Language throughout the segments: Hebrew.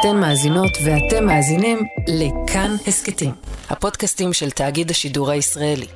אתן מאזינות ואתם מאזינים לכאן הסכתים, הפודקאסטים של תאגיד השידור הישראלי.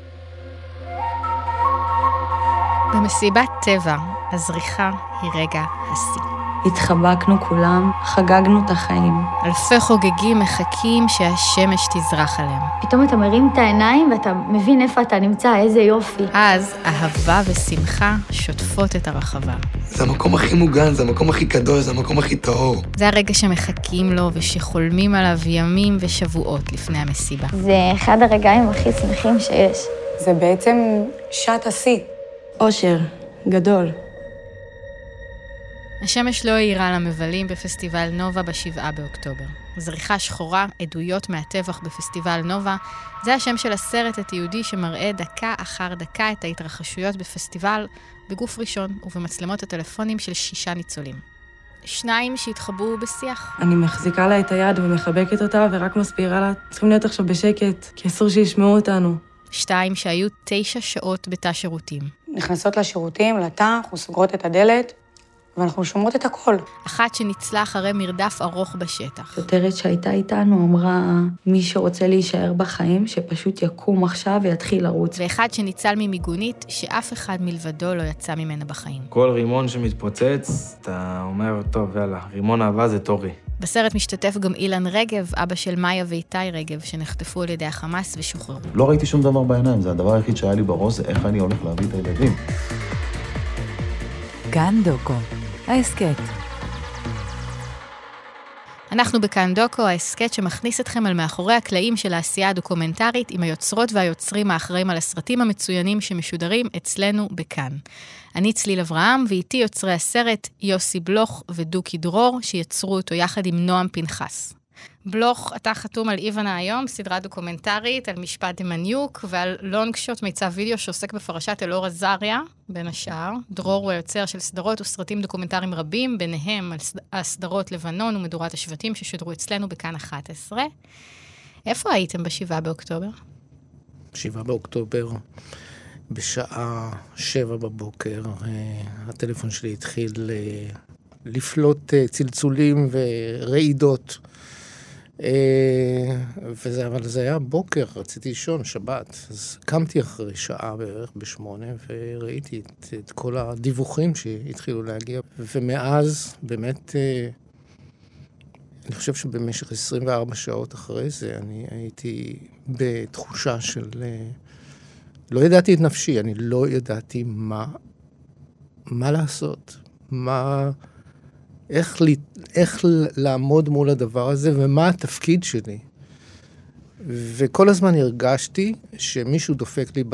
במסיבת טבע, הזריחה היא רגע השיא. התחבקנו כולם, חגגנו את החיים. אלפי חוגגים מחכים שהשמש תזרח עליהם. פתאום אתה מרים את העיניים ואתה מבין איפה אתה נמצא, איזה יופי. אז אהבה ושמחה שוטפות את הרחבה. זה המקום הכי מוגן, זה המקום הכי קדוש, זה המקום הכי טהור. זה הרגע שמחכים לו ושחולמים עליו ימים ושבועות לפני המסיבה. זה אחד הרגעים הכי שמחים שיש. זה בעצם שעת השיא. אושר, גדול. השמש לא האירה למבלים בפסטיבל נובה בשבעה באוקטובר. זריחה שחורה, עדויות מהטבח בפסטיבל נובה, זה השם של הסרט התיעודי שמראה דקה אחר דקה את ההתרחשויות בפסטיבל בגוף ראשון ובמצלמות הטלפונים של שישה ניצולים. שניים שהתחבאו בשיח. אני מחזיקה לה את היד ומחבקת אותה ורק מסבירה לה, צריכים להיות עכשיו בשקט, כי אסור שישמעו אותנו. שתיים שהיו תשע שעות בתא שירותים. נכנסות לשירותים, לתא, אנחנו סוגרות את הדלת, ואנחנו שומרות את הכל. אחת שניצלה אחרי מרדף ארוך בשטח. שוטרת שהייתה איתנו אמרה, מי שרוצה להישאר בחיים, שפשוט יקום עכשיו ויתחיל לרוץ. ואחד שניצל ממיגונית שאף אחד מלבדו לא יצא ממנה בחיים. כל רימון שמתפוצץ, אתה אומר, טוב, יאללה, רימון אהבה זה טורי. בסרט משתתף גם אילן רגב, אבא של מאיה ואיתי רגב, שנחטפו על ידי החמאס ושוחררו. לא ראיתי שום דבר בעיניים, זה הדבר היחיד שהיה לי בראש, זה איך אני הולך להביא את הילדים. כאן דוקו, ההסכת. אנחנו בכאן דוקו, ההסכת שמכניס אתכם על מאחורי הקלעים של העשייה הדוקומנטרית עם היוצרות והיוצרים האחראים על הסרטים המצוינים שמשודרים אצלנו בכאן. אני צליל אברהם, ואיתי יוצרי הסרט יוסי בלוך ודוקי דרור, שיצרו אותו יחד עם נועם פנחס. בלוך, אתה חתום על איוואן האיום, סדרה דוקומנטרית על משפט דמניוק ועל Long Shot מיצב וידאו שעוסק בפרשת אלאור עזריה, בין השאר. דרור הוא היוצר של סדרות וסרטים דוקומנטריים רבים, ביניהם על הסדרות לבנון ומדורת השבטים ששודרו אצלנו בכאן 11. איפה הייתם בשבעה באוקטובר? שבעה באוקטובר, בשעה שבע בבוקר, אה, הטלפון שלי התחיל אה, לפלוט אה, צלצולים ורעידות. וזה, אבל זה היה בוקר, רציתי לישון, שבת. אז קמתי אחרי שעה בערך בשמונה, וראיתי את, את כל הדיווחים שהתחילו להגיע. ומאז, באמת, אני חושב שבמשך 24 שעות אחרי זה, אני הייתי בתחושה של... לא ידעתי את נפשי, אני לא ידעתי מה, מה לעשות, מה... איך, לי, איך לעמוד מול הדבר הזה ומה התפקיד שלי. וכל הזמן הרגשתי שמישהו דופק לי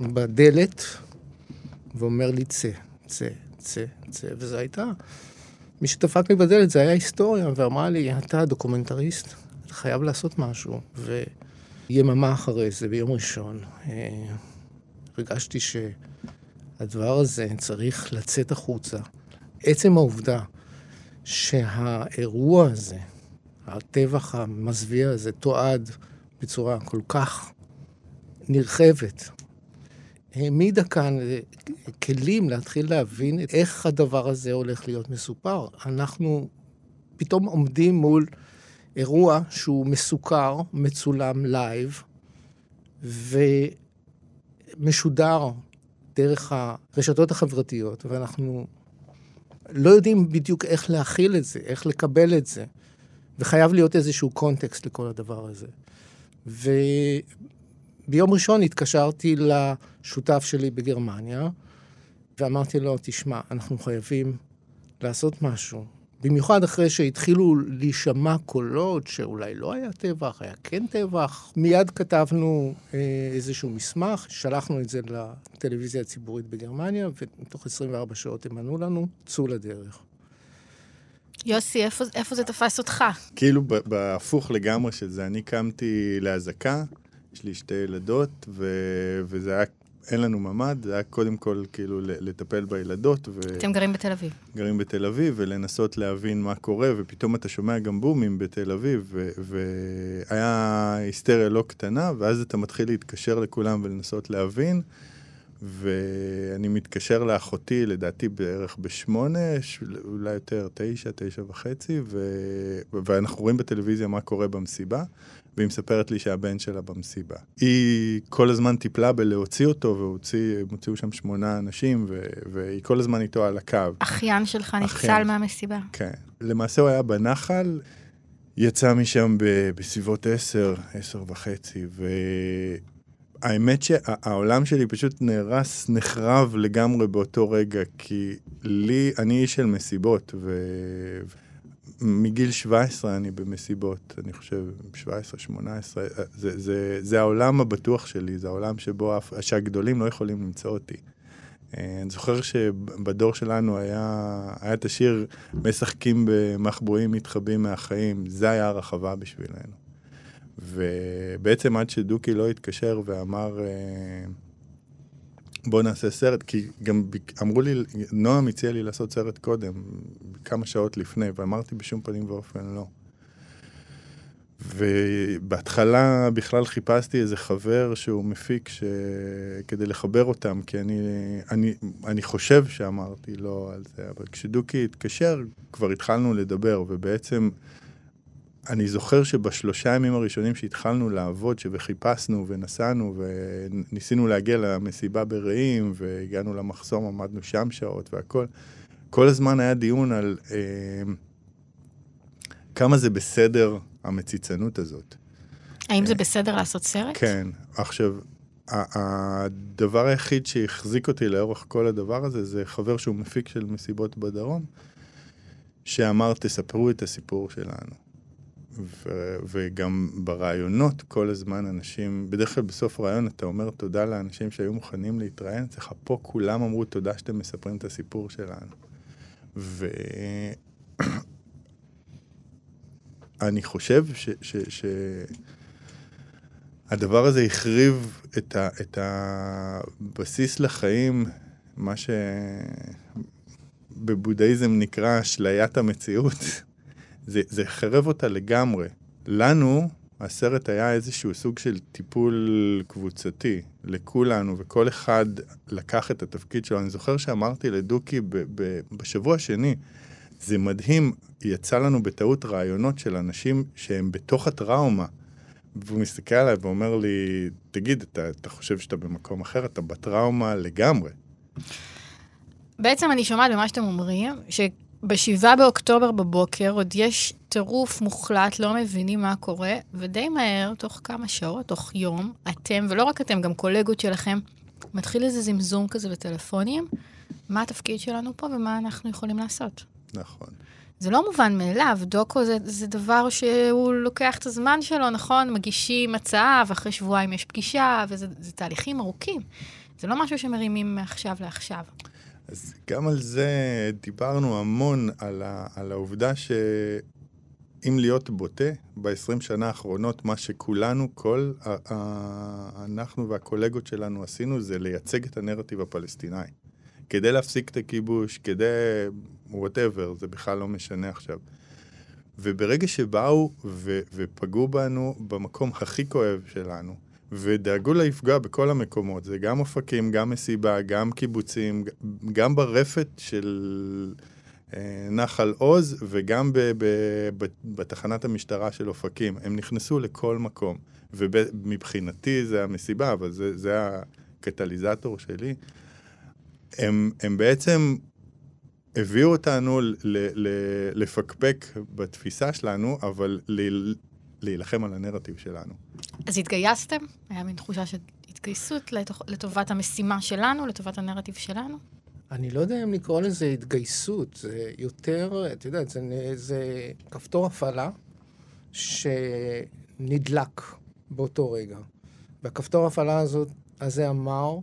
בדלת ואומר לי, צא, צא, צא, צא, וזו הייתה... מי שדפק לי בדלת זה היה היסטוריה, ואמרה לי, אתה דוקומנטריסט, אתה חייב לעשות משהו. ויממה אחרי זה, ביום ראשון, הרגשתי שהדבר הזה צריך לצאת החוצה. עצם העובדה שהאירוע הזה, הטבח המזוויע הזה, תועד בצורה כל כך נרחבת, העמידה כאן כלים להתחיל להבין איך הדבר הזה הולך להיות מסופר. אנחנו פתאום עומדים מול אירוע שהוא מסוקר, מצולם live, ומשודר דרך הרשתות החברתיות, ואנחנו לא יודעים בדיוק איך להכיל את זה, איך לקבל את זה, וחייב להיות איזשהו קונטקסט לכל הדבר הזה. וביום ראשון התקשרתי לשותף שלי בגרמניה, ואמרתי לו, תשמע, אנחנו חייבים לעשות משהו. במיוחד אחרי שהתחילו להישמע קולות שאולי לא היה טבח, היה כן טבח. מיד כתבנו אה, איזשהו מסמך, שלחנו את זה לטלוויזיה הציבורית בגרמניה, ותוך 24 שעות הם ענו לנו, צאו לדרך. יוסי, איפה, איפה זה תפס אותך? כאילו בהפוך לגמרי של זה, אני קמתי לאזעקה, יש לי שתי ילדות, ו... וזה היה אין לנו ממ"ד, זה היה קודם כל כאילו לטפל בילדות. ו... אתם גרים בתל אביב. גרים בתל אביב, ולנסות להבין מה קורה, ופתאום אתה שומע גם בומים בתל אביב, והיה היסטריה לא קטנה, ואז אתה מתחיל להתקשר לכולם ולנסות להבין, ואני מתקשר לאחותי, לדעתי בערך בשמונה, אולי יותר, תשע, תשע וחצי, ו... ואנחנו רואים בטלוויזיה מה קורה במסיבה, והיא מספרת לי שהבן שלה במסיבה. היא כל הזמן טיפלה בלהוציא אותו, והם הוציאו שם שמונה אנשים, ו... והיא כל הזמן איתו על הקו. אחיין שלך נפסל. מהמסיבה. כן. למעשה הוא היה בנחל, יצא משם ב- בסביבות עשר, עשר וחצי, והאמת שהעולם שלי פשוט נהרס, נחרב לגמרי באותו רגע, כי לי, אני איש של מסיבות, ומגיל 17 אני במסיבות, אני חושב, 17, 18, זה, זה, זה העולם הבטוח שלי, זה העולם שבו, שהגדולים לא יכולים למצוא אותי. אה, אני זוכר שבדור שלנו היה, היה את השיר משחקים במחבואים מתחבאים מהחיים, זה היה הרחבה בשבילנו. ובעצם עד שדוקי לא התקשר ואמר, אה, בוא נעשה סרט, כי גם אמרו לי, נועם הציע לי לעשות סרט קודם, כמה שעות לפני, ואמרתי בשום פנים ואופן לא. ובהתחלה בכלל חיפשתי איזה חבר שהוא מפיק ש... כדי לחבר אותם, כי אני, אני, אני חושב שאמרתי לו על זה, אבל כשדוקי התקשר, כבר התחלנו לדבר, ובעצם אני זוכר שבשלושה ימים הראשונים שהתחלנו לעבוד, שחיפשנו ונסענו וניסינו להגיע למסיבה ברעים, והגענו למחסום, עמדנו שם שעות והכל, כל הזמן היה דיון על אה, כמה זה בסדר המציצנות הזאת. האם זה בסדר לעשות סרט? כן. עכשיו, הדבר היחיד שהחזיק אותי לאורך כל הדבר הזה, זה חבר שהוא מפיק של מסיבות בדרום, שאמר, תספרו את הסיפור שלנו. ו- וגם ברעיונות, כל הזמן אנשים, בדרך כלל בסוף רעיון אתה אומר תודה לאנשים שהיו מוכנים להתראיין אצלך, פה כולם אמרו תודה שאתם מספרים את הסיפור שלנו. ו... אני חושב ש... ש, ש... הזה החריב את, ה, את הבסיס לחיים, מה שבבודהיזם נקרא אשליית המציאות. זה, זה החרב אותה לגמרי. לנו, הסרט היה איזשהו סוג של טיפול קבוצתי לכולנו, וכל אחד לקח את התפקיד שלו. אני זוכר שאמרתי לדוקי ב, ב, בשבוע השני, זה מדהים, יצא לנו בטעות רעיונות של אנשים שהם בתוך הטראומה. והוא מסתכל עליי ואומר לי, תגיד, אתה, אתה חושב שאתה במקום אחר? אתה בטראומה לגמרי. בעצם אני שומעת במה שאתם אומרים, שבשבעה באוקטובר בבוקר עוד יש טירוף מוחלט, לא מבינים מה קורה, ודי מהר, תוך כמה שעות, תוך יום, אתם, ולא רק אתם, גם קולגות שלכם, מתחיל איזה זמזום כזה בטלפונים, מה התפקיד שלנו פה ומה אנחנו יכולים לעשות. נכון. זה לא מובן מאליו, דוקו זה, זה דבר שהוא לוקח את הזמן שלו, נכון? מגישים הצעה, ואחרי שבועיים יש פגישה, וזה זה תהליכים ארוכים. זה לא משהו שמרימים מעכשיו לעכשיו. אז גם על זה דיברנו המון, על, ה, על העובדה שאם להיות בוטה, ב-20 שנה האחרונות, מה שכולנו, כל ה, ה, אנחנו והקולגות שלנו עשינו, זה לייצג את הנרטיב הפלסטיני. כדי להפסיק את הכיבוש, כדי... וואטאבר, זה בכלל לא משנה עכשיו. וברגע שבאו ו- ופגעו בנו במקום הכי כואב שלנו, ודאגו לפגוע בכל המקומות, זה גם אופקים, גם מסיבה, גם קיבוצים, גם ברפת של אה, נחל עוז וגם ב- ב- בתחנת המשטרה של אופקים. הם נכנסו לכל מקום, ומבחינתי זה המסיבה, אבל זה, זה הקטליזטור שלי. הם, הם בעצם הביאו אותנו ל, ל, לפקפק בתפיסה שלנו, אבל ל, להילחם על הנרטיב שלנו. אז התגייסתם? היה מין תחושה של התגייסות לתוך, לטובת המשימה שלנו, לטובת הנרטיב שלנו? אני לא יודע אם לקרוא לזה התגייסות, זה יותר, את יודעת, זה, זה כפתור הפעלה שנדלק באותו רגע. והכפתור ההפעלה הזאת, הזה אמר,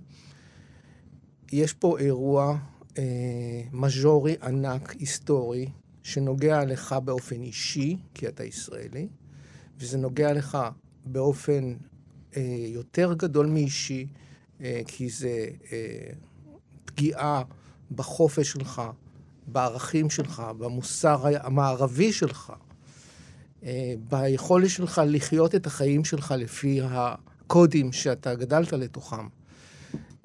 יש פה אירוע אה, מז'ורי ענק, היסטורי, שנוגע לך באופן אישי, כי אתה ישראלי, וזה נוגע לך באופן אה, יותר גדול מאישי, אה, כי זה אה, פגיעה בחופש שלך, בערכים שלך, במוסר המערבי שלך, אה, ביכולת שלך לחיות את החיים שלך לפי הקודים שאתה גדלת לתוכם.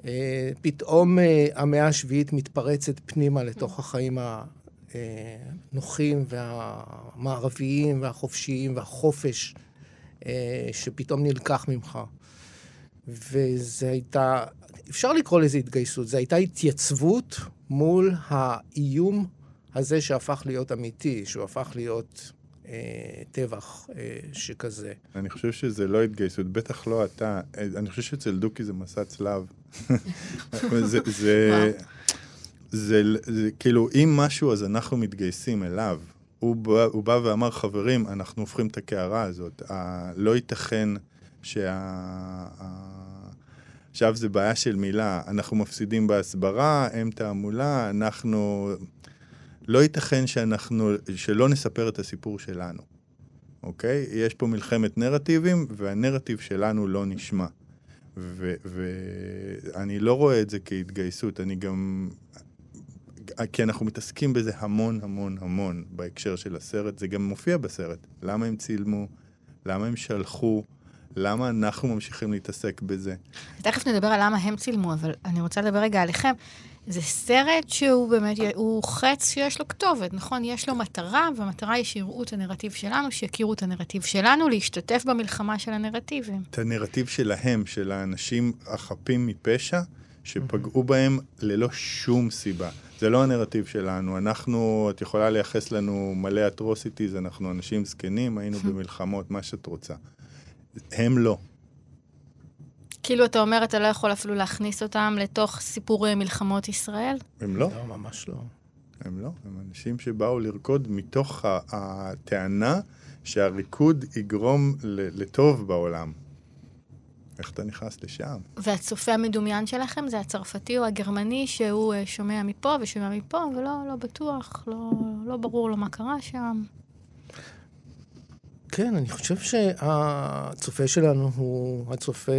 אה, פתאום אה, המאה השביעית מתפרצת פנימה לתוך החיים הנוחים והמערביים והחופשיים והחופש אה, שפתאום נלקח ממך. וזה הייתה, אפשר לקרוא לזה התגייסות, זו הייתה התייצבות מול האיום הזה שהפך להיות אמיתי, שהוא הפך להיות אה, טבח אה, שכזה. אני חושב שזה לא התגייסות, בטח לא אתה. אני חושב שאצל דוקי זה מסע צלב. זה, זה, זה, זה, כאילו, אם משהו, אז אנחנו מתגייסים אליו. הוא בא, הוא בא ואמר, חברים, אנחנו הופכים את הקערה הזאת. ה, לא ייתכן שה... עכשיו זה בעיה של מילה, אנחנו מפסידים בהסברה, הם תעמולה, אנחנו... לא ייתכן שאנחנו, שלא נספר את הסיפור שלנו, אוקיי? יש פה מלחמת נרטיבים, והנרטיב שלנו לא נשמע. ואני לא רואה את זה כהתגייסות, אני גם... כי אנחנו מתעסקים בזה המון המון המון בהקשר של הסרט, זה גם מופיע בסרט. למה הם צילמו? למה הם שלחו? למה אנחנו ממשיכים להתעסק בזה? תכף נדבר על למה הם צילמו, אבל אני רוצה לדבר רגע עליכם. זה סרט שהוא באמת, הוא חץ שיש לו כתובת, נכון? יש לו מטרה, והמטרה היא שיראו את הנרטיב שלנו, שיכירו את הנרטיב שלנו, להשתתף במלחמה של הנרטיבים. את הנרטיב שלהם, של האנשים החפים מפשע, שפגעו בהם ללא שום סיבה. זה לא הנרטיב שלנו. אנחנו, את יכולה לייחס לנו מלא אטרוסיטיז, אנחנו אנשים זקנים, היינו במלחמות, מה שאת רוצה. הם לא. כאילו, אתה אומר, אתה לא יכול אפילו להכניס אותם לתוך סיפורי מלחמות ישראל? הם לא. לא, ממש לא. הם לא. הם אנשים שבאו לרקוד מתוך הטענה שהריקוד יגרום לטוב בעולם. איך אתה נכנס לשם? והצופה המדומיין שלכם זה הצרפתי או הגרמני שהוא אה, שומע מפה ושומע מפה, ולא לא בטוח, לא, לא ברור לו מה קרה שם. כן, אני חושב שהצופה שלנו הוא הצופה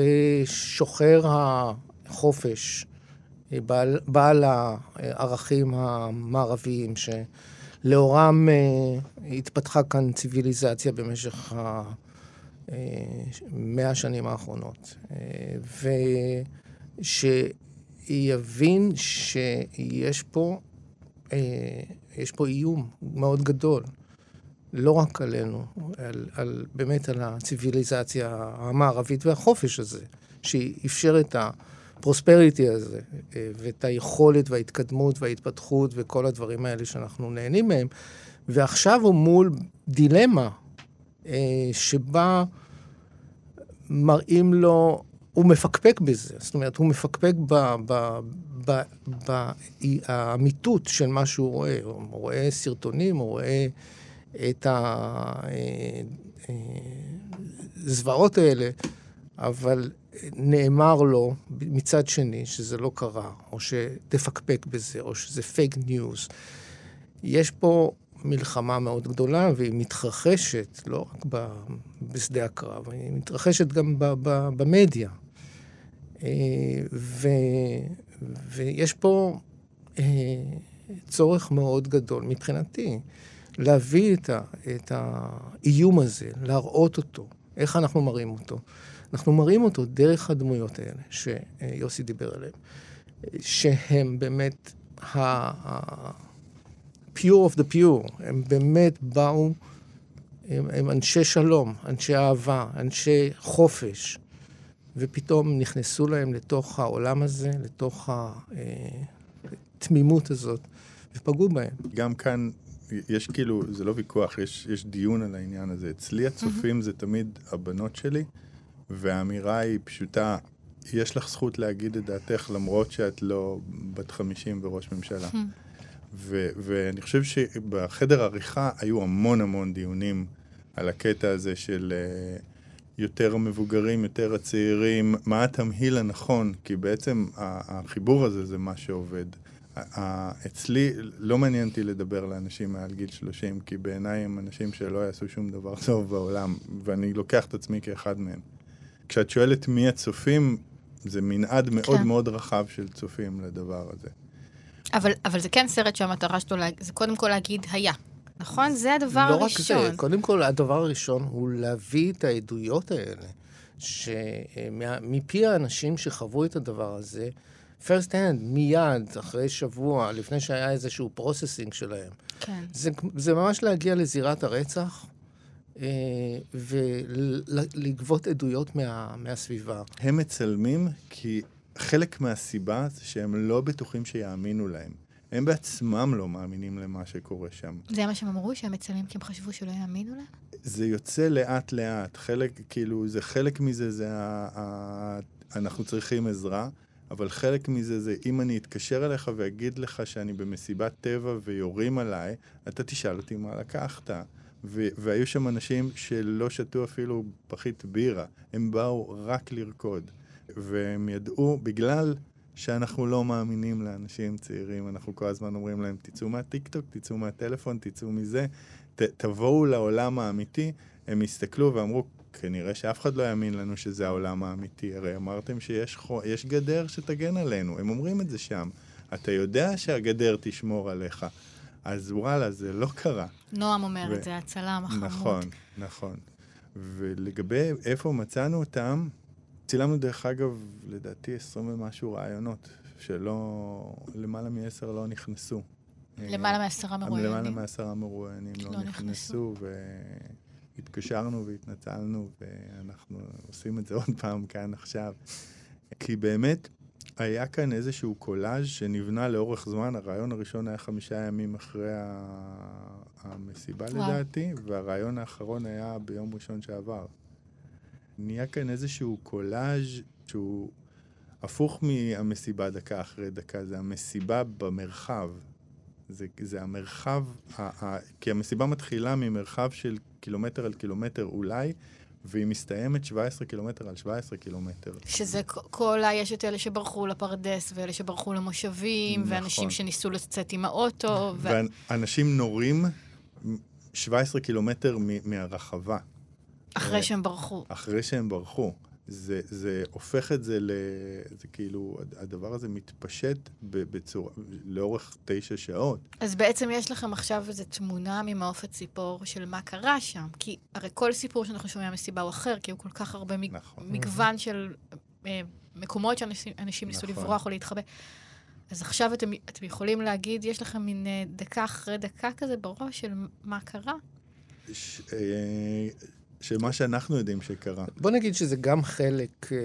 שוחר החופש, בעל, בעל הערכים המערביים, שלאורם אה, התפתחה כאן ציוויליזציה במשך המאה השנים האחרונות. ושיבין שיש פה, אה, יש פה איום מאוד גדול. לא רק עלינו, על, על, באמת על הציוויליזציה המערבית והחופש הזה, שאפשר את הפרוספריטי הזה, אה, ואת היכולת וההתקדמות וההתפתחות וכל הדברים האלה שאנחנו נהנים מהם. ועכשיו הוא מול דילמה שבה מראים לו, הוא מפקפק בזה, זאת אומרת, הוא מפקפק באמיתות של מה שהוא רואה. הוא רואה סרטונים, הוא רואה... את הזוועות האלה, אבל נאמר לו מצד שני שזה לא קרה, או שתפקפק בזה, או שזה פייק ניוז. יש פה מלחמה מאוד גדולה, והיא מתרחשת לא רק בשדה הקרב, היא מתרחשת גם במדיה. אה, ו, ויש פה אה, צורך מאוד גדול מבחינתי. להביא את, ה, את האיום הזה, להראות אותו. איך אנחנו מראים אותו? אנחנו מראים אותו דרך הדמויות האלה שיוסי דיבר עליהן, שהם באמת ה-pure of the pure, הם באמת באו, הם, הם אנשי שלום, אנשי אהבה, אנשי חופש, ופתאום נכנסו להם לתוך העולם הזה, לתוך התמימות הזאת, ופגעו בהם. גם כאן יש כאילו, זה לא ויכוח, יש, יש דיון על העניין הזה. אצלי הצופים mm-hmm. זה תמיד הבנות שלי, והאמירה היא פשוטה, יש לך זכות להגיד את דעתך למרות שאת לא בת 50 וראש ממשלה. ו- ואני חושב שבחדר עריכה היו המון המון דיונים על הקטע הזה של uh, יותר המבוגרים, יותר הצעירים, מה התמהיל הנכון, כי בעצם החיבור הזה זה מה שעובד. אצלי לא מעניין אותי לדבר לאנשים מעל גיל 30, כי בעיניי הם אנשים שלא יעשו שום דבר טוב בעולם, ואני לוקח את עצמי כאחד מהם. כשאת שואלת מי הצופים, זה מנעד מאוד כן. מאוד רחב של צופים לדבר הזה. אבל, אבל זה כן סרט שהמטרה שלו, זה קודם כל להגיד היה. נכון? זה הדבר לא הראשון. לא רק זה, קודם כל הדבר הראשון הוא להביא את העדויות האלה שמפי האנשים שחוו את הדבר הזה, first hand, מיד, אחרי שבוע, לפני שהיה איזשהו processing שלהם. כן. זה, זה ממש להגיע לזירת הרצח אה, ולגבות עדויות מה, מהסביבה. הם מצלמים כי חלק מהסיבה זה שהם לא בטוחים שיאמינו להם. הם בעצמם לא מאמינים למה שקורה שם. זה מה שהם אמרו, שהם מצלמים כי הם חשבו שלא יאמינו להם? זה יוצא לאט-לאט. חלק, כאילו, זה חלק מזה, זה ה... ה... אנחנו צריכים עזרה, אבל חלק מזה זה אם אני אתקשר אליך ואגיד לך שאני במסיבת טבע ויורים עליי, אתה תשאל אותי מה לקחת. ו- והיו שם אנשים שלא שתו אפילו פחית בירה, הם באו רק לרקוד. והם ידעו, בגלל שאנחנו לא מאמינים לאנשים צעירים, אנחנו כל הזמן אומרים להם, תצאו מהטיקטוק, תצאו מהטלפון, תצאו מזה, ת- תבואו לעולם האמיתי. הם הסתכלו ואמרו, כנראה שאף אחד לא יאמין לנו שזה העולם האמיתי, הרי אמרתם שיש גדר שתגן עלינו, הם אומרים את זה שם. אתה יודע שהגדר תשמור עליך. אז וואלה, זה לא קרה. נועם אומר ו- את זה, הצלם החמוד. נכון, נכון. ולגבי איפה מצאנו אותם, צילמנו דרך אגב, לדעתי 20 ומשהו רעיונות, שלא, למעלה מעשר לא נכנסו. למעלה מעשרה מרואיינים. למעלה מעשרה מרואיינים לא, לא נכנסו. והתקשרנו והתנצלנו, ואנחנו עושים את זה עוד פעם כאן עכשיו. כי באמת, היה כאן איזשהו קולאז' שנבנה לאורך זמן, הרעיון הראשון היה חמישה ימים אחרי המסיבה וואו. לדעתי, והרעיון האחרון היה ביום ראשון שעבר. נהיה כאן איזשהו קולאז' שהוא הפוך מהמסיבה דקה אחרי דקה, זה המסיבה במרחב. זה, זה המרחב, ה, ה, כי המסיבה מתחילה ממרחב של קילומטר על קילומטר אולי, והיא מסתיימת 17 קילומטר על 17 קילומטר. שזה כל ה... יש את אלה שברחו לפרדס, ואלה שברחו למושבים, נכון. ואנשים שניסו לצאת עם האוטו, ו... ואנשים נורים 17 קילומטר מ- מהרחבה. אחרי אה, שהם ברחו. אחרי שהם ברחו. זה, זה הופך את זה ל... זה כאילו, הדבר הזה מתפשט בצורה, לאורך תשע שעות. אז בעצם יש לכם עכשיו איזו תמונה ממעוף הציפור של מה קרה שם. כי הרי כל סיפור שאנחנו שומעים מהמסיבה הוא אחר, כי הוא כל כך הרבה מג... נכון. מגוון של אה, מקומות שאנשים אנשים ניסו נכון. לברוח או להתחבא. אז עכשיו אתם, אתם יכולים להגיד, יש לכם מין אה, דקה אחרי דקה כזה בראש של מה קרה? ש, אה, שמה שאנחנו יודעים שקרה. בוא נגיד שזה גם חלק אה,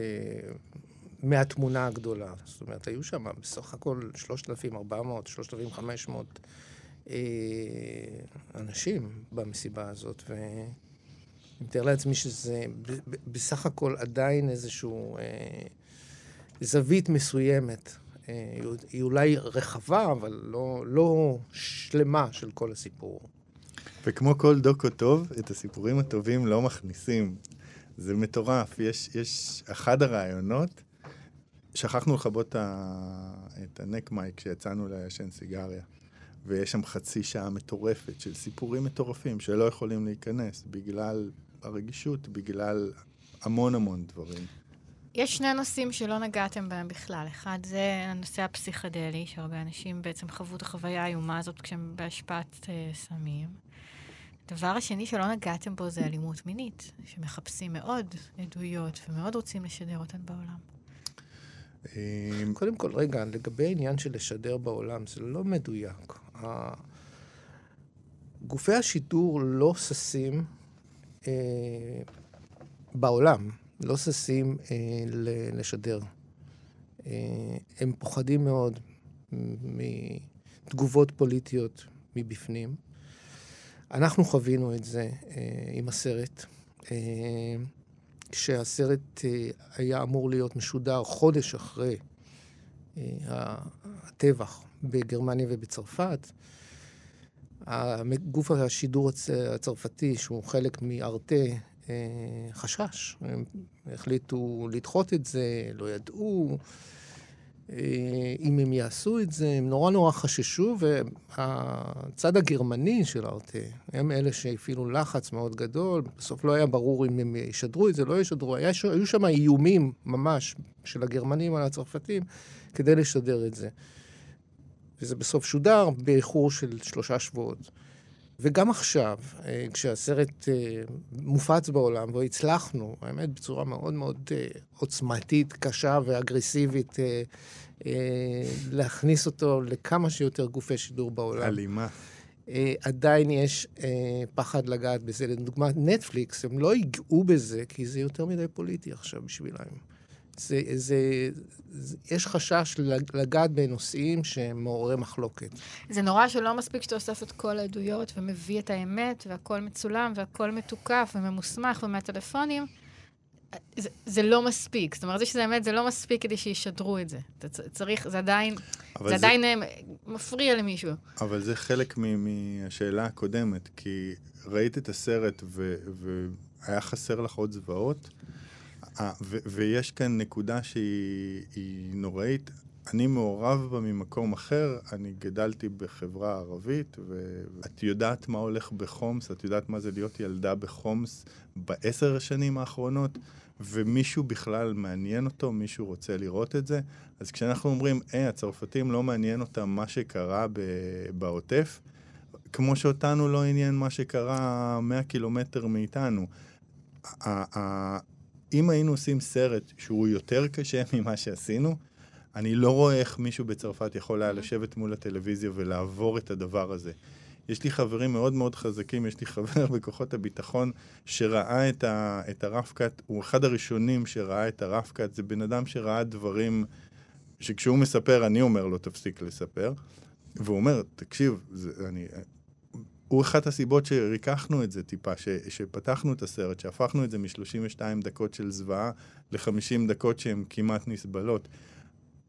מהתמונה הגדולה. זאת אומרת, היו שם בסך הכל 3,400, 3,500 אה, אנשים במסיבה הזאת, ואני מתאר לעצמי שזה בסך הכל עדיין איזשהו אה, זווית מסוימת. אה, היא אולי רחבה, אבל לא, לא שלמה של כל הסיפור. וכמו כל דוקו טוב, את הסיפורים הטובים לא מכניסים. זה מטורף. יש, יש אחד הרעיונות, שכחנו לכבות את הנק מייק כשיצאנו לעשן סיגריה. ויש שם חצי שעה מטורפת של סיפורים מטורפים שלא יכולים להיכנס בגלל הרגישות, בגלל המון המון דברים. יש שני נושאים שלא נגעתם בהם בכלל. אחד זה הנושא הפסיכדלי, שהרבה אנשים בעצם חוו את החוויה האיומה הזאת כשהם בהשפעת אה, סמים. הדבר השני שלא נגעתם בו זה אלימות מינית, שמחפשים מאוד עדויות ומאוד רוצים לשדר אותן בעולם. אה, קודם כל, רגע, לגבי העניין של לשדר בעולם, זה לא מדויק. גופי השידור לא ששים אה, בעולם, לא ששים אה, לשדר. אה, הם פוחדים מאוד מתגובות פוליטיות מבפנים. אנחנו חווינו את זה אה, עם הסרט. אה, כשהסרט אה, היה אמור להיות משודר חודש אחרי אה, הטבח בגרמניה ובצרפת, גוף השידור הצ- הצרפתי, שהוא חלק מארטה, אה, חשש. הם החליטו לדחות את זה, לא ידעו. אה, אם הם יעשו את זה, הם נורא נורא חששו, והצד הגרמני של ארטה, הם אלה שהפעילו לחץ מאוד גדול, בסוף לא היה ברור אם הם ישדרו את זה, לא ישדרו, היה, היו שם איומים ממש של הגרמנים על הצרפתים כדי לשדר את זה. וזה בסוף שודר באיחור של שלושה שבועות. וגם עכשיו, אה, כשהסרט אה, מופץ בעולם, והצלחנו, האמת, בצורה מאוד מאוד אה, עוצמתית, קשה ואגרסיבית, להכניס אותו לכמה שיותר גופי שידור בעולם. אלימה. עדיין יש פחד לגעת בזה. לדוגמה, נטפליקס, הם לא ייגעו בזה, כי זה יותר מדי פוליטי עכשיו בשבילם. זה, זה, זה, יש חשש לגעת בנושאים שהם מעוררי מחלוקת. זה נורא שלא מספיק שאתה אוסף את כל העדויות ומביא את האמת, והכל מצולם, והכל מתוקף וממוסמך ומהטלפונים. זה, זה לא מספיק. זאת אומרת, זה שזה אמת, זה לא מספיק כדי שישדרו את זה. אתה צריך, זה עדיין, זה, זה עדיין אה, מפריע למישהו. אבל זה חלק מהשאלה הקודמת, כי ראית את הסרט ו, והיה חסר לך עוד זוועות? אה, ויש כאן נקודה שהיא נוראית. אני מעורב בה ממקום אחר, אני גדלתי בחברה ערבית, ואת יודעת מה הולך בחומס, את יודעת מה זה להיות ילדה בחומס בעשר השנים האחרונות, ומישהו בכלל מעניין אותו, מישהו רוצה לראות את זה. אז כשאנחנו אומרים, היי, הצרפתים לא מעניין אותם מה שקרה בעוטף, כמו שאותנו לא עניין מה שקרה 100 קילומטר מאיתנו. אם היינו עושים סרט שהוא יותר קשה ממה שעשינו, אני לא רואה איך מישהו בצרפת יכול היה לשבת מול הטלוויזיה ולעבור את הדבר הזה. יש לי חברים מאוד מאוד חזקים, יש לי חבר בכוחות הביטחון שראה את, ה, את הרב-קאט, הוא אחד הראשונים שראה את הרב-קאט, זה בן אדם שראה דברים שכשהוא מספר, אני אומר לו, תפסיק לספר. והוא אומר, תקשיב, זה, אני, הוא אחת הסיבות שריככנו את זה טיפה, ש, שפתחנו את הסרט, שהפכנו את זה מ-32 דקות של זוועה ל-50 דקות שהן כמעט נסבלות.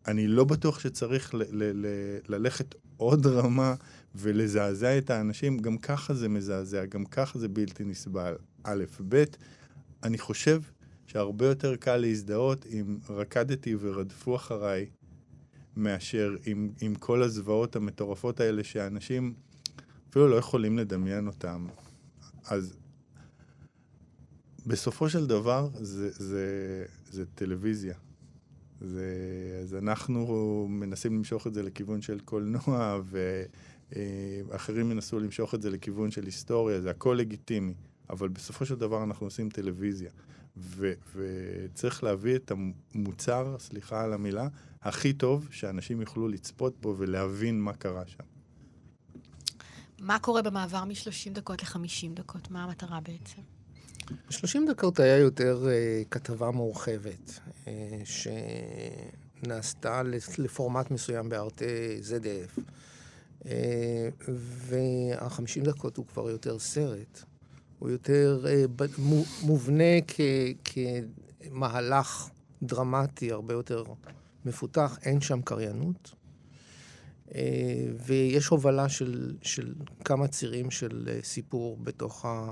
אני לא בטוח שצריך ל- ל- ל- ללכת עוד רמה ולזעזע את האנשים, גם ככה זה מזעזע, גם ככה זה בלתי נסבל. א', ב', אני חושב שהרבה יותר קל להזדהות אם רקדתי ורדפו אחריי, מאשר עם, עם כל הזוועות המטורפות האלה שאנשים אפילו לא יכולים לדמיין אותם. אז בסופו של דבר זה, זה, זה טלוויזיה. זה, אז אנחנו מנסים למשוך את זה לכיוון של קולנוע, ואחרים ינסו למשוך את זה לכיוון של היסטוריה, זה הכל לגיטימי. אבל בסופו של דבר אנחנו עושים טלוויזיה. ו, וצריך להביא את המוצר, סליחה על המילה, הכי טוב שאנשים יוכלו לצפות בו ולהבין מה קרה שם. מה קורה במעבר מ-30 דקות ל-50 דקות? מה המטרה בעצם? 30 דקות היה יותר uh, כתבה מורחבת, uh, שנעשתה לפורמט מסוים בארטי ZDF. Uh, וה-50 דקות הוא כבר יותר סרט. הוא יותר uh, מובנה כ- כמהלך דרמטי הרבה יותר מפותח, אין שם קריינות. אה, ויש הובלה של, של כמה צירים של אה, סיפור בתוך, ה,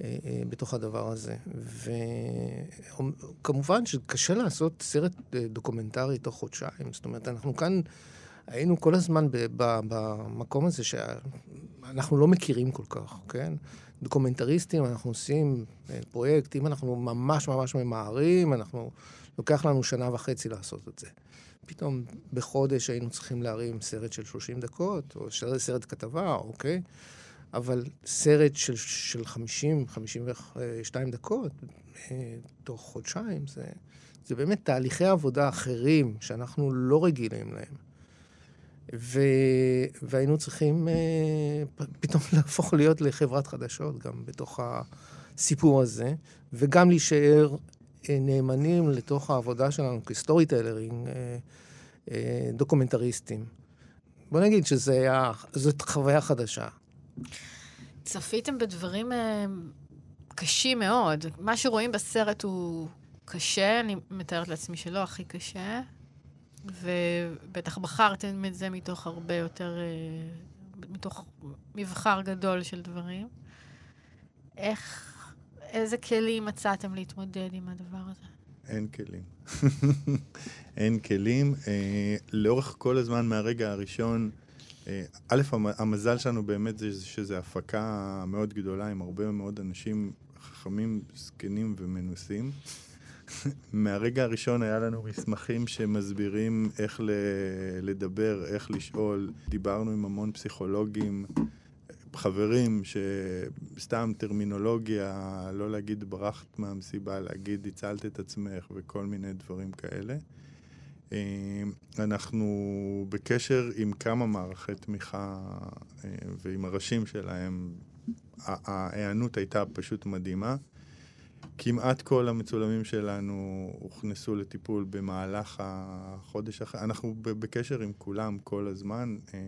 אה, בתוך הדבר הזה. וכמובן שקשה לעשות סרט דוקומנטרי תוך חודשיים. זאת אומרת, אנחנו כאן היינו כל הזמן במקום הזה שאנחנו לא מכירים כל כך, כן? דוקומנטריסטים, אנחנו עושים פרויקט, אם אנחנו ממש ממש ממהרים, אנחנו, לוקח לנו שנה וחצי לעשות את זה. פתאום בחודש היינו צריכים להרים סרט של 30 דקות, או סרט כתבה, אוקיי? אבל סרט של, של 50, 52 דקות, אה, תוך חודשיים, זה, זה באמת תהליכי עבודה אחרים שאנחנו לא רגילים להם. ו... והיינו צריכים אה, פתאום להפוך להיות לחברת חדשות גם בתוך הסיפור הזה, וגם להישאר נאמנים לתוך העבודה שלנו כ storytelling, אה, אה, דוקומנטריסטים. בוא נגיד שזאת חוויה חדשה. צפיתם בדברים קשים מאוד. מה שרואים בסרט הוא קשה, אני מתארת לעצמי שלא הכי קשה, ובטח בחרתם את זה מתוך הרבה יותר, מתוך מבחר גדול של דברים. איך איזה כלים מצאתם להתמודד עם הדבר הזה? אין כלים. אין כלים. אה, לאורך כל הזמן, מהרגע הראשון, אה, א', המזל שלנו באמת זה שזו הפקה מאוד גדולה עם הרבה מאוד אנשים חכמים, זקנים ומנוסים. מהרגע הראשון היה לנו מסמכים שמסבירים איך לדבר, איך לשאול. דיברנו עם המון פסיכולוגים, חברים שסתם טרמינולוגיה, לא להגיד ברחת מהמסיבה, להגיד הצלת את עצמך וכל מיני דברים כאלה. אה, אנחנו בקשר עם כמה מערכי תמיכה אה, ועם הראשים שלהם. ההיענות הייתה פשוט מדהימה. כמעט כל המצולמים שלנו הוכנסו לטיפול במהלך החודש אחר. אנחנו בקשר עם כולם כל הזמן, אה,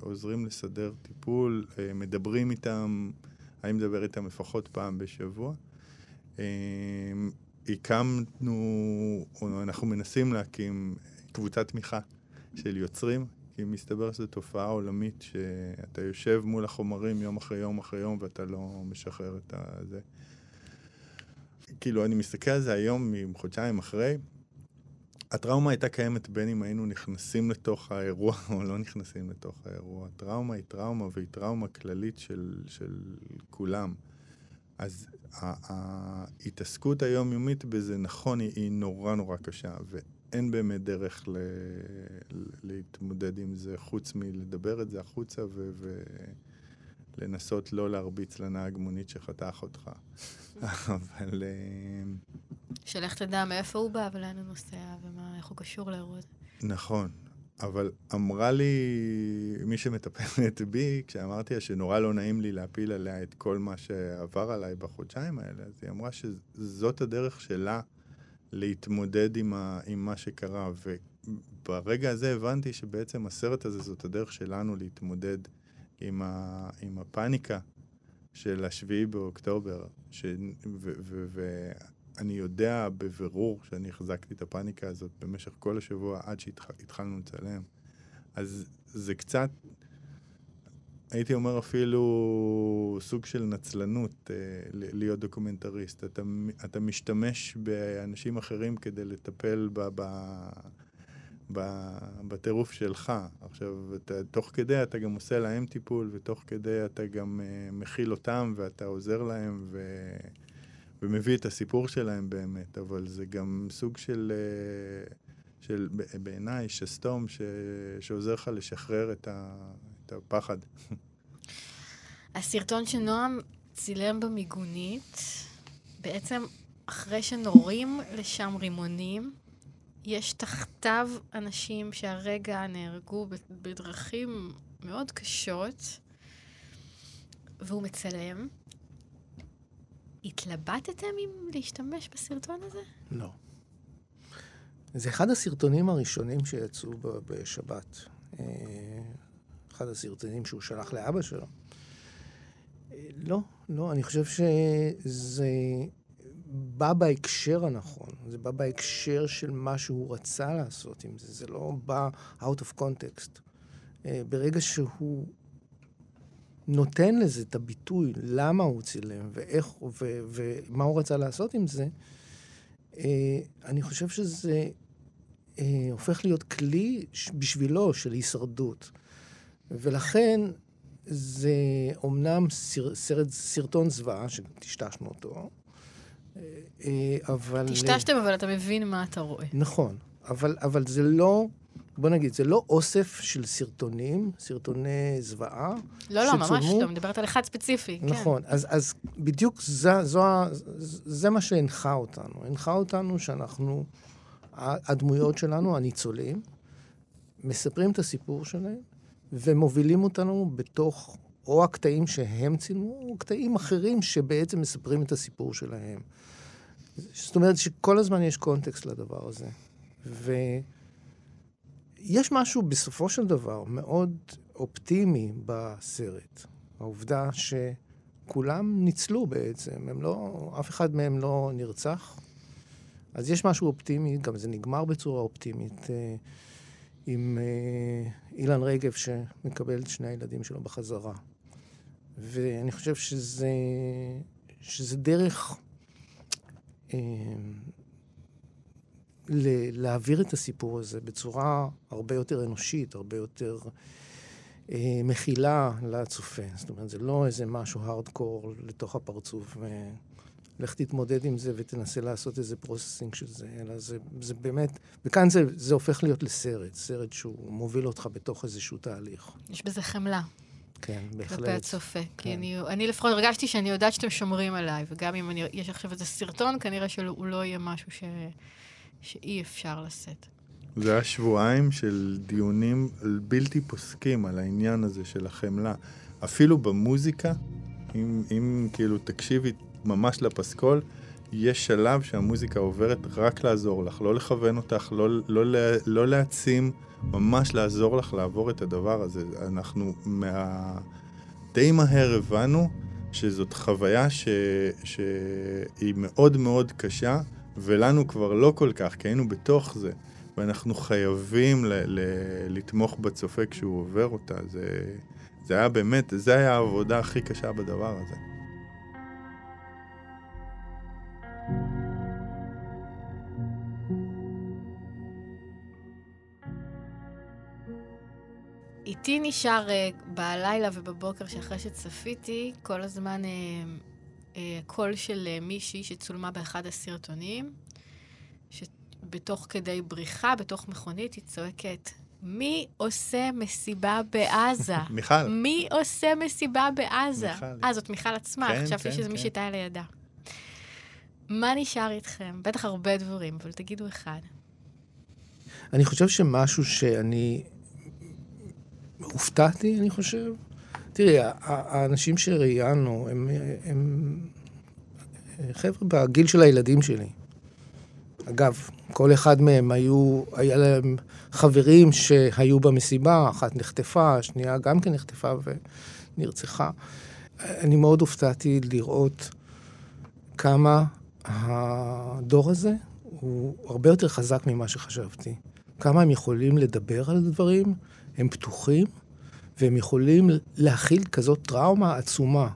עוזרים לסדר טיפול, אה, מדברים איתם, אני מדבר איתם לפחות פעם בשבוע. אה, הקמנו, אנחנו מנסים להקים קבוצת תמיכה של יוצרים, כי מסתבר שזו תופעה עולמית שאתה יושב מול החומרים יום אחרי יום אחרי יום ואתה לא משחרר את זה. כאילו, אני מסתכל על זה היום, מחודשיים אחרי, הטראומה הייתה קיימת בין אם היינו נכנסים לתוך האירוע או לא נכנסים לתוך האירוע. הטראומה היא טראומה והיא טראומה כללית של, של כולם. אז ההתעסקות היומיומית בזה, נכון, היא, היא נורא נורא קשה, ואין באמת דרך ל, להתמודד עם זה חוץ מלדבר את זה החוצה ו... ו לנסות לא להרביץ לנהג מונית שחתך אותך. אבל... אה, שלך תדע מאיפה הוא בא ולאן הוא נוסע ואיך הוא קשור לאירוע הזה. נכון, אבל אמרה לי מי שמטפלת בי, כשאמרתי לה שנורא לא נעים לי להפיל עליה את כל מה שעבר עליי בחודשיים האלה, אז היא אמרה שזאת הדרך שלה להתמודד עם, ה, עם מה שקרה. וברגע הזה הבנתי שבעצם הסרט הזה זאת הדרך שלנו להתמודד עם, ה, עם הפאניקה של השביעי באוקטובר, ואני יודע בבירור שאני החזקתי את הפאניקה הזאת במשך כל השבוע עד שהתחלנו לצלם. אז זה קצת, הייתי אומר אפילו סוג של נצלנות אה, להיות דוקומנטריסט. אתה, אתה משתמש באנשים אחרים כדי לטפל ב... ב בטירוף שלך. עכשיו, אתה, תוך כדי אתה גם עושה להם טיפול, ותוך כדי אתה גם אה, מכיל אותם, ואתה עוזר להם, ו... ומביא את הסיפור שלהם באמת, אבל זה גם סוג של, אה, של בעיניי, שסתום, ש... שעוזר לך לשחרר את, ה... את הפחד. הסרטון שנועם צילם במיגונית, בעצם אחרי שנורים לשם רימונים, יש תחתיו אנשים שהרגע נהרגו בדרכים מאוד קשות, והוא מצלם. התלבטתם אם להשתמש בסרטון הזה? לא. זה אחד הסרטונים הראשונים שיצאו בשבת. אה, אחד הסרטונים שהוא שלח לאבא שלו. אה, לא, לא, אני חושב שזה בא בהקשר הנכון, זה בא בהקשר של מה שהוא רצה לעשות עם זה, זה לא בא out of context. אה, ברגע שהוא נותן לזה את הביטוי, למה הוא צילם ואיך, ו, ומה הוא רצה לעשות עם זה, אה, אני חושב שזה אה, הופך להיות כלי בשבילו של הישרדות. ולכן זה אומנם סרט, סרטון זוועה, שטשטשנו אותו, אבל... טשטשתם, אבל אתה מבין מה אתה רואה. נכון, אבל, אבל זה לא... בוא נגיד, זה לא אוסף של סרטונים, סרטוני זוועה. לא, לא, ממש לא, מדברת על אחד ספציפי. כן. נכון, כן. אז, אז בדיוק זה, זו, זה מה שהנחה אותנו. הנחה אותנו שאנחנו, הדמויות שלנו, הניצולים, מספרים את הסיפור שלהם, ומובילים אותנו בתוך או הקטעים שהם צילמו, או קטעים אחרים שבעצם מספרים את הסיפור שלהם. זאת אומרת שכל הזמן יש קונטקסט לדבר הזה. ויש משהו בסופו של דבר מאוד אופטימי בסרט. העובדה שכולם ניצלו בעצם, הם לא, אף אחד מהם לא נרצח. אז יש משהו אופטימי, גם זה נגמר בצורה אופטימית, אה, עם אה, אילן רגב שמקבל את שני הילדים שלו בחזרה. ואני חושב שזה, שזה דרך אה, להעביר את הסיפור הזה בצורה הרבה יותר אנושית, הרבה יותר אה, מכילה לצופה. זאת אומרת, זה לא איזה משהו הארדקור לתוך הפרצוף. ו... לך תתמודד עם זה ותנסה לעשות איזה processing של זה, אלא זה, זה באמת, וכאן זה, זה הופך להיות לסרט, סרט שהוא מוביל אותך בתוך איזשהו תהליך. יש בזה חמלה. כן, בהחלט. כלפי הצופה. כן. כי אני, אני לפחות הרגשתי שאני יודעת שאתם שומרים עליי, וגם אם אני, יש עכשיו איזה סרטון, כנראה שהוא לא יהיה משהו ש, שאי אפשר לשאת. זה היה שבועיים של דיונים בלתי פוסקים על העניין הזה של החמלה. אפילו במוזיקה, אם, אם כאילו תקשיבי ממש לפסקול, יש שלב שהמוזיקה עוברת רק לעזור לך, לא לכוון אותך, לא, לא, לא להעצים, ממש לעזור לך לעבור את הדבר הזה. אנחנו מה... די מהר הבנו שזאת חוויה ש... שהיא מאוד מאוד קשה, ולנו כבר לא כל כך, כי היינו בתוך זה. ואנחנו חייבים ל- ל- לתמוך בצופה כשהוא עובר אותה. זה, זה היה באמת, זה היה העבודה הכי קשה בדבר הזה. איתי נשאר uh, בלילה ובבוקר שאחרי שצפיתי, כל הזמן uh, uh, קול של מישהי שצולמה באחד הסרטונים, שבתוך כדי בריחה, בתוך מכונית, היא צועקת, מי עושה מסיבה בעזה? מיכל. מי עושה מסיבה בעזה? מיכל. אה, זאת מיכל עצמה, כן, חשבתי כן, שזה כן. מי שהייתה לידה. מה נשאר איתכם? בטח הרבה דברים, אבל תגידו אחד. אני חושב שמשהו שאני הופתעתי, אני חושב. תראי, האנשים שראיינו הם, הם חבר'ה בגיל של הילדים שלי. אגב, כל אחד מהם היו, היה להם חברים שהיו במסיבה, אחת נחטפה, השנייה גם כן נחטפה ונרצחה. אני מאוד הופתעתי לראות כמה הדור הזה הוא הרבה יותר חזק ממה שחשבתי. כמה הם יכולים לדבר על דברים, הם פתוחים, והם יכולים להכיל כזאת טראומה עצומה.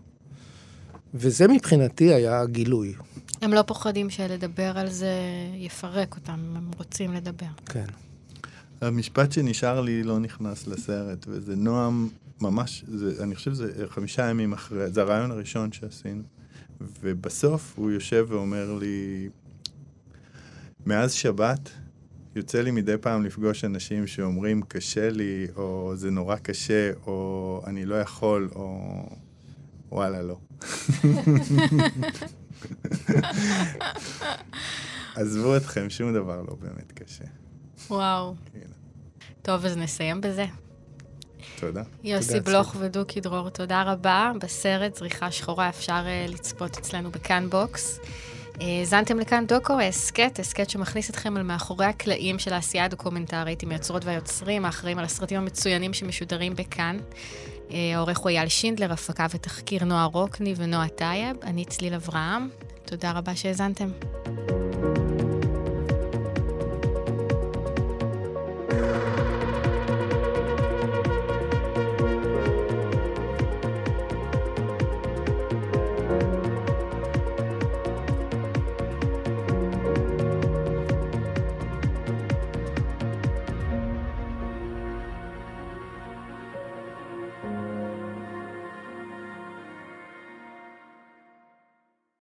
וזה מבחינתי היה גילוי. הם לא פוחדים שלדבר על זה יפרק אותם, הם רוצים לדבר. כן. המשפט שנשאר לי לא נכנס לסרט, וזה נועם ממש, זה, אני חושב שזה חמישה ימים אחרי, זה הרעיון הראשון שעשינו. ובסוף הוא יושב ואומר לי, מאז שבת יוצא לי מדי פעם לפגוש אנשים שאומרים קשה לי, או זה נורא קשה, או אני לא יכול, או וואלה לא. עזבו אתכם, שום דבר לא באמת קשה. וואו. כן. טוב, אז נסיים בזה. תודה. יוסי בלוך ודוקי דרור, תודה רבה. בסרט זריחה שחורה אפשר uh, לצפות אצלנו בכאן בוקס. האזנתם אה, לכאן דוקו, הסכת, הסכת שמכניס אתכם על מאחורי הקלעים של העשייה הדוקומנטרית עם היוצרות והיוצרים, האחראים על הסרטים המצוינים שמשודרים בכאן. אה, העורך הוא אייל שינדלר, הפקה ותחקיר נועה רוקני ונועה טייב. אני צליל אברהם. תודה רבה שהאזנתם.